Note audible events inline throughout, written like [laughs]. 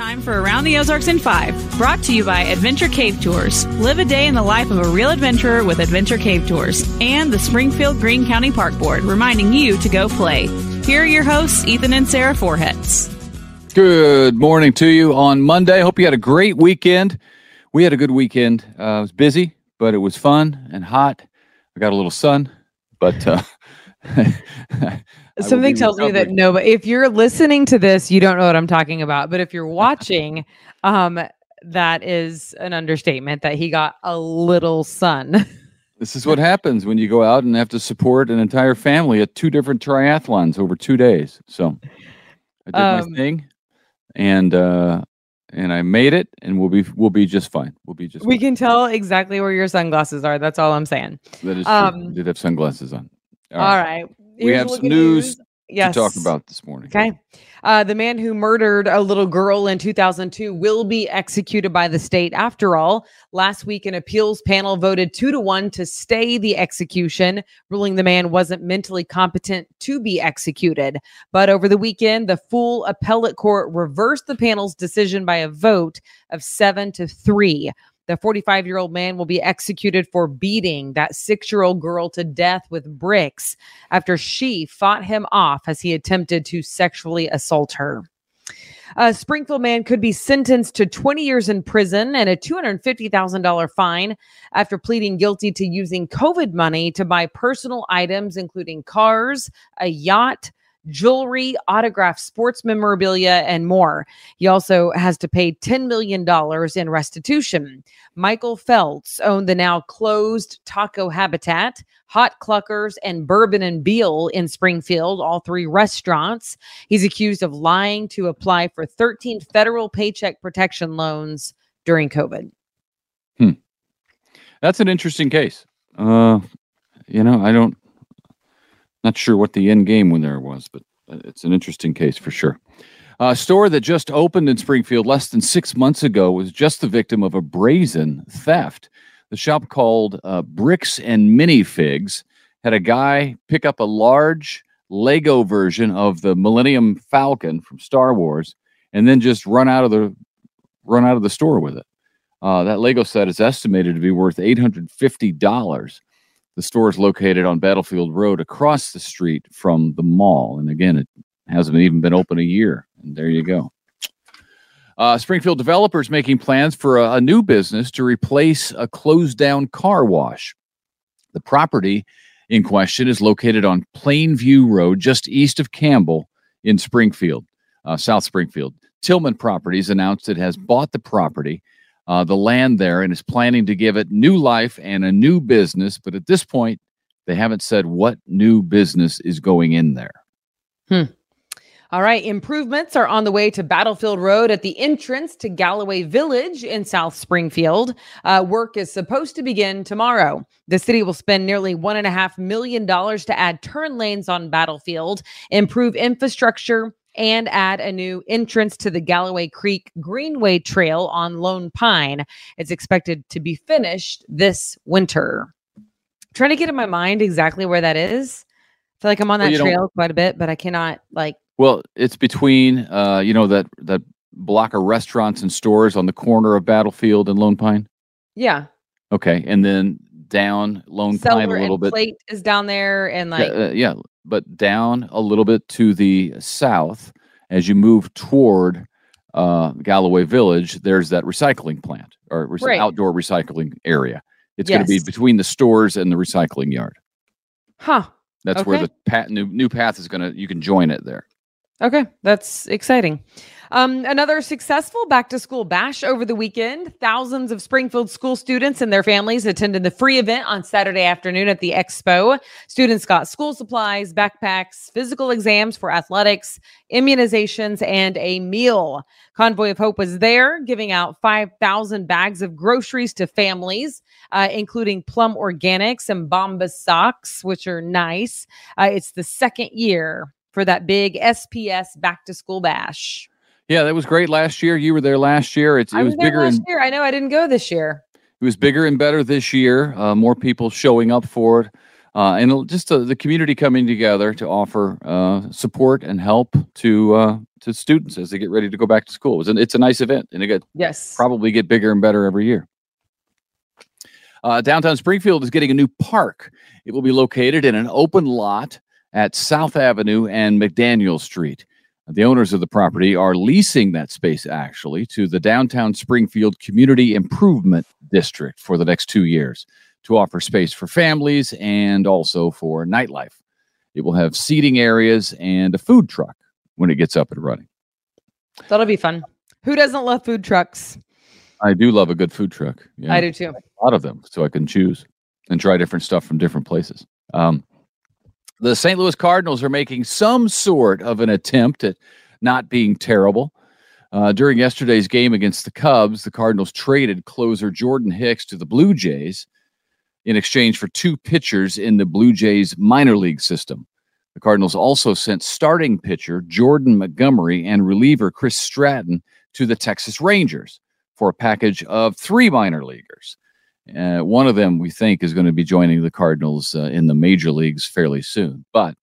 time for Around the Ozarks in 5, brought to you by Adventure Cave Tours. Live a day in the life of a real adventurer with Adventure Cave Tours and the Springfield Greene County Park Board, reminding you to go play. Here are your hosts, Ethan and Sarah Forhetz. Good morning to you on Monday. Hope you had a great weekend. We had a good weekend. Uh, it was busy, but it was fun and hot. I got a little sun, but uh, [laughs] Something tells me that no, but if you're listening to this, you don't know what I'm talking about. But if you're [laughs] watching, um, that is an understatement that he got a little sun. This is what happens when you go out and have to support an entire family at two different triathlons over two days. So I did um, my thing and uh and I made it and we'll be we'll be just fine. We'll be just We fine. can tell exactly where your sunglasses are. That's all I'm saying. That is true. Um, I did have sunglasses on. all, all right. right we have some news, news yes. to talk about this morning. Okay. Uh, the man who murdered a little girl in 2002 will be executed by the state. After all, last week an appeals panel voted two to one to stay the execution, ruling the man wasn't mentally competent to be executed. But over the weekend, the full appellate court reversed the panel's decision by a vote of seven to three. The 45 year old man will be executed for beating that six year old girl to death with bricks after she fought him off as he attempted to sexually assault her. A Springfield man could be sentenced to 20 years in prison and a $250,000 fine after pleading guilty to using COVID money to buy personal items, including cars, a yacht, jewelry, autographs, sports memorabilia, and more. He also has to pay $10 million in restitution. Michael Feltz owned the now closed Taco Habitat, Hot Cluckers, and Bourbon and Beal in Springfield, all three restaurants. He's accused of lying to apply for 13 federal paycheck protection loans during COVID. Hmm. That's an interesting case. Uh, you know, I don't not sure what the end game there was, but uh, it's an interesting case for sure. A store that just opened in Springfield less than six months ago was just the victim of a brazen theft. The shop called uh, Bricks and Minifigs had a guy pick up a large Lego version of the Millennium Falcon from Star Wars and then just run out of the run out of the store with it. Uh, that Lego set is estimated to be worth eight hundred fifty dollars. The store is located on Battlefield Road across the street from the mall. And again, it hasn't even been open a year. And there you go. Uh, Springfield developers making plans for a, a new business to replace a closed down car wash. The property in question is located on Plainview Road, just east of Campbell in Springfield, uh, South Springfield. Tillman Properties announced it has bought the property uh, the land there and is planning to give it new life and a new business. But at this point, they haven't said what new business is going in there. Hmm. All right. Improvements are on the way to Battlefield Road at the entrance to Galloway Village in South Springfield. Uh, work is supposed to begin tomorrow. The city will spend nearly $1.5 million to add turn lanes on Battlefield, improve infrastructure, and add a new entrance to the Galloway Creek Greenway Trail on Lone Pine. It's expected to be finished this winter. I'm trying to get in my mind exactly where that is. I feel like I'm on that well, trail quite a bit, but I cannot like. Well, it's between, uh, you know, that that block of restaurants and stores on the corner of Battlefield and Lone Pine. Yeah. Okay, and then down Lone Pine a little bit. Plate is down there, and like yeah, uh, yeah, but down a little bit to the south as you move toward uh, Galloway Village. There's that recycling plant or right. outdoor recycling area. It's yes. going to be between the stores and the recycling yard. Huh. That's okay. where the pat, new new path is going to. You can join it there. Okay, that's exciting. Um, another successful back to school bash over the weekend. Thousands of Springfield school students and their families attended the free event on Saturday afternoon at the expo. Students got school supplies, backpacks, physical exams for athletics, immunizations, and a meal. Convoy of Hope was there giving out 5,000 bags of groceries to families, uh, including Plum Organics and Bombas socks, which are nice. Uh, it's the second year for that big SPS back to school bash. Yeah, that was great last year. You were there last year. It's, it was, was bigger last and, year. I know I didn't go this year. It was bigger and better this year. Uh, more people showing up for it. uh, and just uh, the community coming together to offer uh, support and help to uh, to students as they get ready to go back to school. It's, an, it's a nice event, and it get Yes. probably get bigger and better every year. Uh, downtown Springfield is getting a new park. It will be located in an open lot at South Avenue and McDaniel Street. The owners of the property are leasing that space actually to the Downtown Springfield Community Improvement District for the next two years to offer space for families and also for nightlife. It will have seating areas and a food truck when it gets up and running. That'll be fun. Who doesn't love food trucks? I do love a good food truck. Yeah. I do too. a lot of them so I can choose and try different stuff from different places. Um, the St. Louis Cardinals are making some sort of an attempt at not being terrible. Uh, during yesterday's game against the Cubs, the Cardinals traded closer Jordan Hicks to the Blue Jays in exchange for two pitchers in the Blue Jays minor league system. The Cardinals also sent starting pitcher Jordan Montgomery and reliever Chris Stratton to the Texas Rangers for a package of three minor leaguers. Uh, one of them, we think, is going to be joining the Cardinals uh, in the major leagues fairly soon. But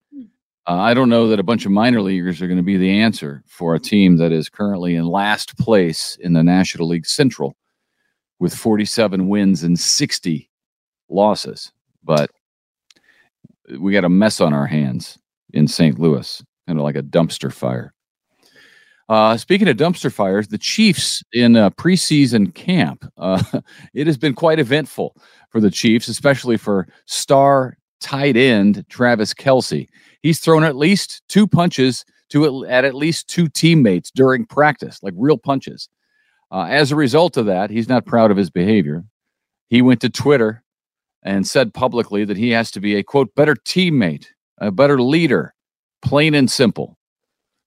uh, I don't know that a bunch of minor leaguers are going to be the answer for a team that is currently in last place in the National League Central with 47 wins and 60 losses. But we got a mess on our hands in St. Louis, kind of like a dumpster fire. Uh, speaking of dumpster fires, the Chiefs in a preseason camp, uh, [laughs] it has been quite eventful for the Chiefs, especially for star tight end Travis Kelce. He's thrown at least two punches to at, at least two teammates during practice, like real punches. Uh, as a result of that, he's not proud of his behavior. He went to Twitter and said publicly that he has to be a quote better teammate, a better leader, plain and simple.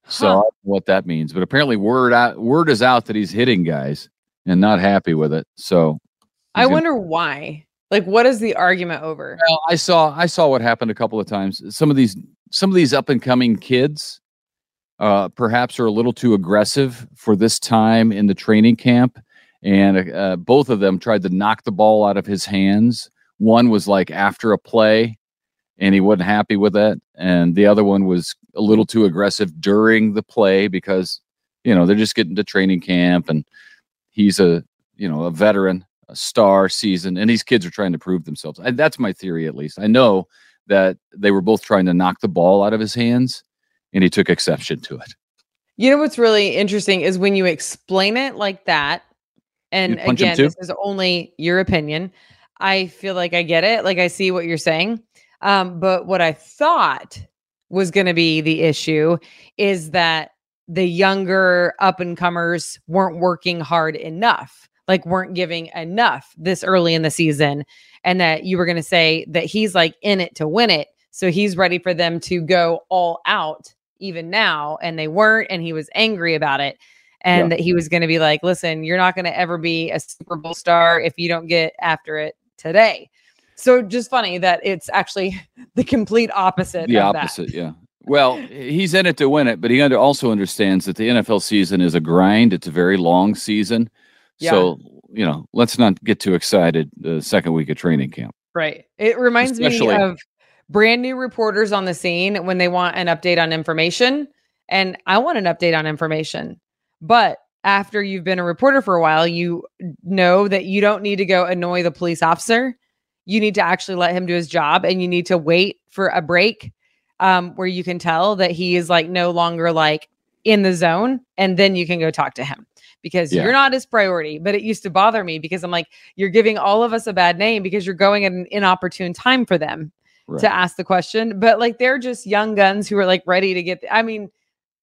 So Huh. what that means, but apparently word out word is out that he's hitting guys and not happy with it. So I he's gonna- wonder why. Like, what is the argument over? well, I saw I saw what happened a couple of times. Some of these some of these up and coming kids uh, perhaps are a little too aggressive for this time in the training camp, and uh, both of them tried to knock the ball out of his hands. One was like after a play, and he wasn't happy with that, and the other one was a little too aggressive during the play because you know they're just getting to training camp, and he's a you know a veteran a star season, and these kids are trying to prove themselves. And that's my theory, at least. I know that they were both trying to knock the ball out of his hands, and he took exception to it. You know what's really interesting is when you explain it like that, and You'd punch him again, this is only your opinion. I feel like I get it. Like I see what you're saying. Um, but what I thought was going to be the issue is that the younger up and comers weren't working hard enough, like weren't giving enough this early in the season. And that you were going to say that he's like in it to win it. So he's ready for them to go all out even now. And they weren't. And he was angry about it. And Yeah. that he was going to be like, listen, you're not going to ever be a Super Bowl star if you don't get after it today. So just funny that it's actually [laughs] the complete opposite. the of that. opposite, yeah. Well, he's in it to win it, but he under, also understands that the NFL season is a grind. It's a very long season. So, you know, let's not get too excited the second week of training camp. Right. It reminds Especially- me of brand new reporters on the scene when they want an update on information. And I want an update on information. But after you've been a reporter for a while, you know that you don't need to go annoy the police officer. You need to actually let him do his job and you need to wait for a break um, where you can tell that he is like no longer like in the zone. And then you can go talk to him because Yeah. you're not his priority. But it used to bother me because I'm like, you're giving all of us a bad name because you're going at an inopportune time for them Right. to ask the question. But like they're just young guns who are like ready to get. I mean,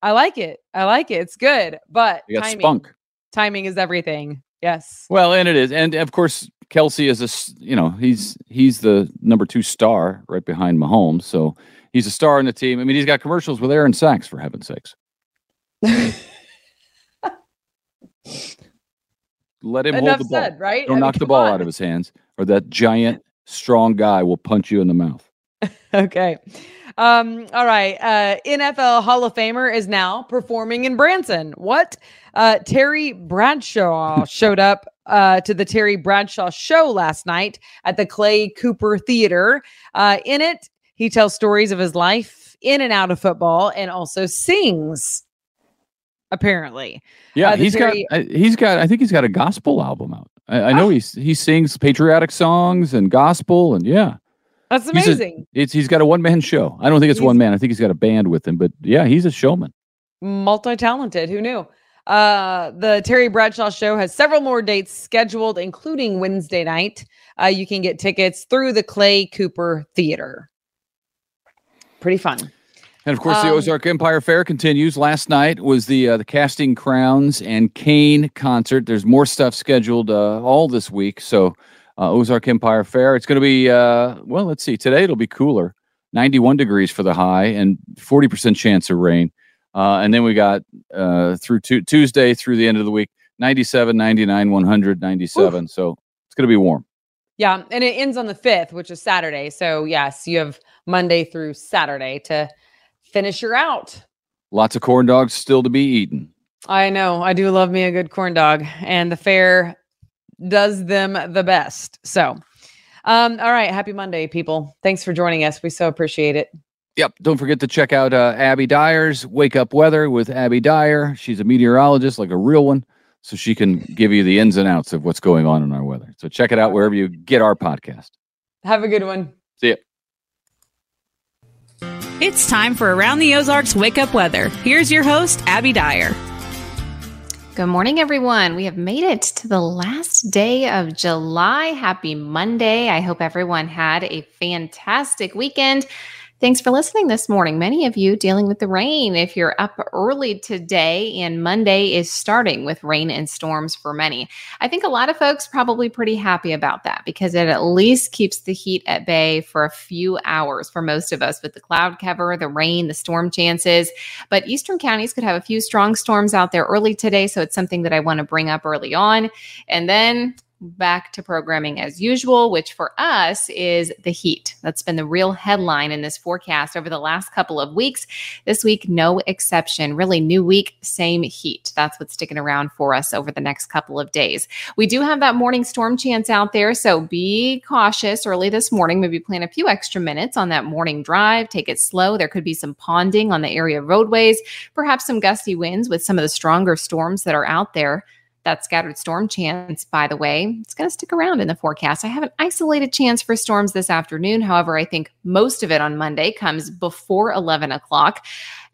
I like it. I like it. It's good. But timing, spunk. timing is everything. Yes. Well, and it is, and of course, Kelce is a you know he's he's the number two star right behind Mahomes, so he's a star in the team. I mean, he's got commercials with Aaron Sachs for heaven's sakes. [laughs] Let him hold Enough the ball. said, right? Don't I mean, knock the ball on. out of his hands, or that giant, strong guy will punch you in the mouth. [laughs] Okay. Um, all right. Uh, NFL Hall of Famer is now performing in Branson. What? Uh, Terry Bradshaw [laughs] showed up uh, to the Terry Bradshaw show last night at the Clay Cooper Theater. Uh, in it, he tells stories of his life in and out of football and also sings. Apparently, Yeah, Uh, he's Terry- got. uh, He's got. I think he's got a gospel album out. I, I know he's he sings patriotic songs and gospel and yeah, that's He's a- amazing. it's he's got a one man show. I don't think it's He's- one man. I think he's got a band with him. But yeah, he's a showman. multi-talented who knew uh the terry bradshaw show has several more dates scheduled including wednesday night uh you can get tickets through the clay cooper theater pretty fun And of course, the Um, Ozark Empire Fair continues. Last night was the uh, the Casting Crowns and Cain concert. There's more stuff scheduled uh, all this week. So uh, Ozark Empire Fair. It's going to be uh, well. Let's see. Today it'll be cooler, 91 degrees for the high, and 40 percent chance of rain. Uh, and then we got uh, through tu- Tuesday through the end of the week, 97, 99, 100, 97. So it's going to be warm. yeah and it ends on the 5th which is saturday so yes you have monday through saturday to finish your out Lots of corn dogs still to be eaten. i know i do love me a good corn dog and the fair does them the best so um all right happy monday people thanks for joining us we so appreciate it Yep. Don't forget to check out uh, Abby Dyer's Wake Up Weather with Abby Dyer. She's a meteorologist, like a real one, so she can give you the ins and outs of what's going on in our weather. So check it out wherever you get our podcast. have a good one See ya. It's time for Around the Ozarks Wake Up Weather. Here's your host, Abby Dyer. Good morning, everyone. We have made it to the last day of July. Happy Monday. I hope everyone had a fantastic weekend. Thanks for listening this morning. Many of you dealing with the rain. If you're up early today, and Monday is starting with rain and storms for many. I think a lot of folks probably pretty happy about that because it at least keeps the heat at bay for a few hours for most of us with the cloud cover, the rain, the storm chances. But eastern counties could have a few strong storms out there early today. So it's something that I want to bring up early on. And then back to programming as usual, which for us is the heat. That's been the real headline in this forecast over the last couple of weeks. This week, no exception. Really, new week, same heat. That's what's sticking around for us over the next couple of days. We do have that morning storm chance out there. So be cautious early this morning. Maybe plan a few extra minutes on that morning drive. Take it slow. There could be some ponding on the area roadways, perhaps some gusty winds with some of the stronger storms that are out there. That scattered storm chance, by the way, it's going to stick around in the forecast. I have an isolated chance for storms this afternoon. However, I think most of it on Monday comes before 11 o'clock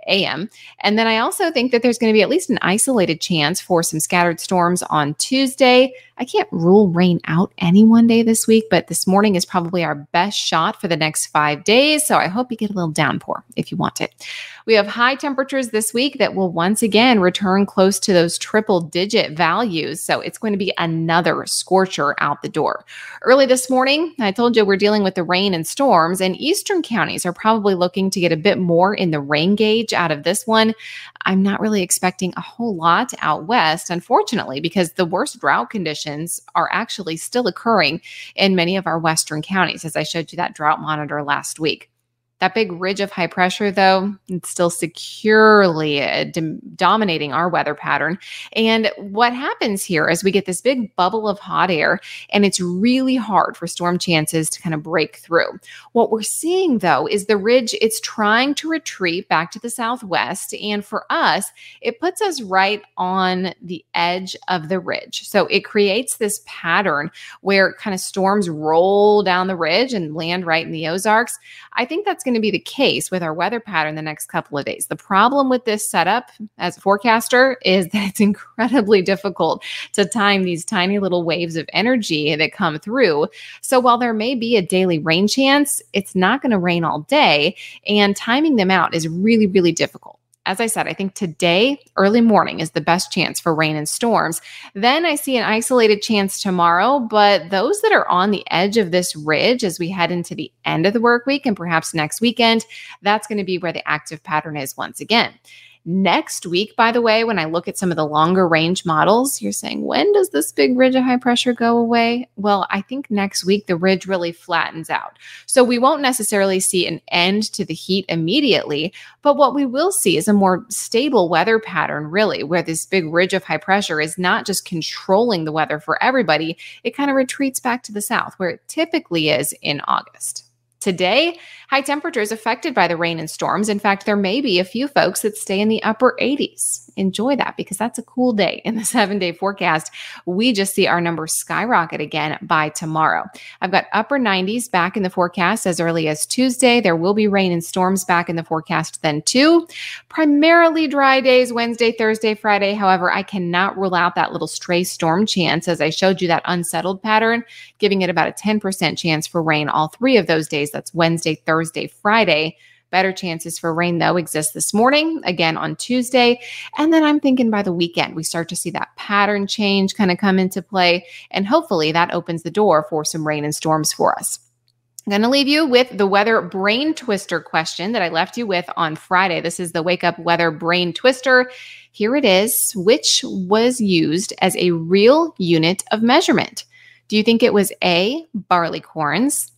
a.m. And then I also think that there's going to be at least an isolated chance for some scattered storms on Tuesday. I can't rule rain out any one day this week, but this morning is probably our best shot for the next five days. So I hope you get a little downpour if you want it. We have high temperatures this week that will once again return close to those triple digit values. So it's going to be another scorcher out the door. Early this morning, I told you we're dealing with the rain and storms, and eastern counties are probably looking to get a bit more in the rain gauge out of this one. I'm not really expecting a whole lot out west, unfortunately, because the worst drought conditions are actually still occurring in many of our western counties, as I showed you that drought monitor last week. That big ridge of high pressure, though, it's still securely uh, dominating our weather pattern. And what happens here is we get this big bubble of hot air, and it's really hard for storm chances to kind of break through. What we're seeing, though, is the ridge, it's trying to retreat back to the southwest. And for us, it puts us right on the edge of the ridge. So it creates this pattern where kind of storms roll down the ridge and land right in the Ozarks. I think that's going to be the case with our weather pattern the next couple of days. The problem with this setup as a forecaster is [laughs] that it's incredibly difficult to time these tiny little waves of energy that come through. So while there may be a daily rain chance, it's not going to rain all day, and timing them out is really, really difficult as I said, I think today, early morning, is the best chance for rain and storms. Then I see an isolated chance tomorrow, but those that are on the edge of this ridge as we head into the end of the work week and perhaps next weekend, that's going to be where the active pattern is once again. Next week, by the way, when I look at some of the longer range models, you're saying, when does this big ridge of high pressure go away? Well, I think next week the ridge really flattens out. So we won't necessarily see an end to the heat immediately, but what we will see is a more stable weather pattern, really, where this big ridge of high pressure is not just controlling the weather for everybody, it kind of retreats back to the south where it typically is in August. Today, high temperatures affected by the rain and storms. In fact, there may be a few folks that stay in the upper 80s. Enjoy that because that's a cool day in the [laughs] seven day forecast. We just see our numbers skyrocket again by tomorrow. I've got upper 90s back in the forecast as early as Tuesday. There will be rain and storms back in the forecast then too. Primarily dry days Wednesday, Thursday, Friday. However, I cannot rule out that little stray storm chance as I showed you that unsettled pattern, giving it about a 10% chance for rain all three of those days. That's Wednesday, Thursday, Friday. Better chances for rain, though, exist this morning, again on Tuesday. And then I'm thinking by the weekend, we start to see that pattern change kind of come into play. And hopefully that opens the door for some rain and storms for us. I'm going to leave you with the weather brain twister question that I left you with on Friday. This is the wake up weather brain twister. Here it is. Which was used as a real unit of measurement? Do you think it was A, barleycorns,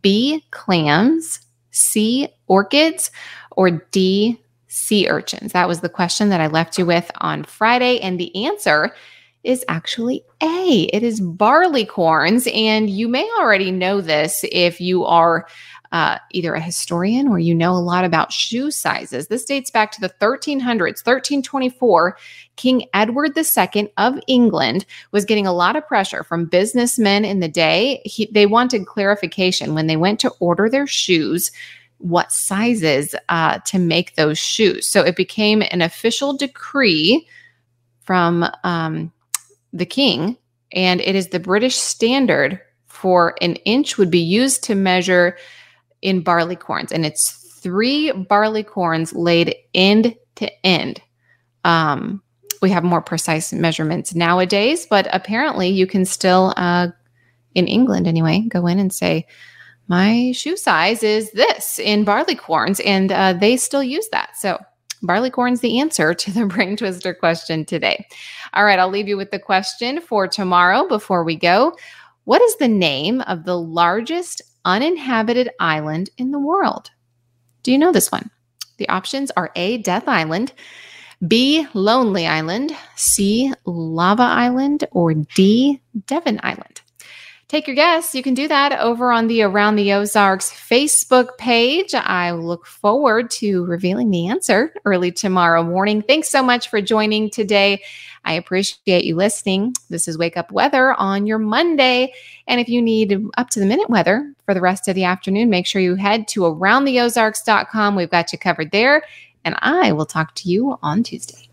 B, clams, C, orchids, or D, sea urchins? That was the question that I left you with on Friday. And the answer is actually A. It is barleycorns. And you may already know this if you are uh, either a historian or you know a lot about shoe sizes. This dates back to the 1300s, 1324. King Edward II of England was getting a lot of pressure from businessmen in the day. He, they wanted clarification when they went to order their shoes what sizes uh, to make those shoes. So it became an official decree from um, the king, and it is the British standard for an inch would be used to measure in barley corns, and it's three barley corns laid end to end. Um, we have more precise measurements nowadays, but apparently you can still, uh, in England anyway, go in and say, my shoe size is this in barley corns, and uh, they still use that. So, barley corns the answer to the [laughs] brain twister question today. All right, I'll leave you with the question for tomorrow before we go. What is the name of the largest uninhabited island in the world? Do you know this one? The options are A, Death Island, B, Lonely Island, C, Lava Island, or D, Devon Island. Take your guess. You can do that over on the Around the Ozarks Facebook page. I look forward to revealing the answer early tomorrow morning. Thanks so much for joining today. I appreciate you listening. This is Wake Up Weather on your Monday. And if you need up to the minute weather for the rest of the afternoon, make sure you head to aroundtheozarks.com. We've got you covered there. And I will talk to you on Tuesday.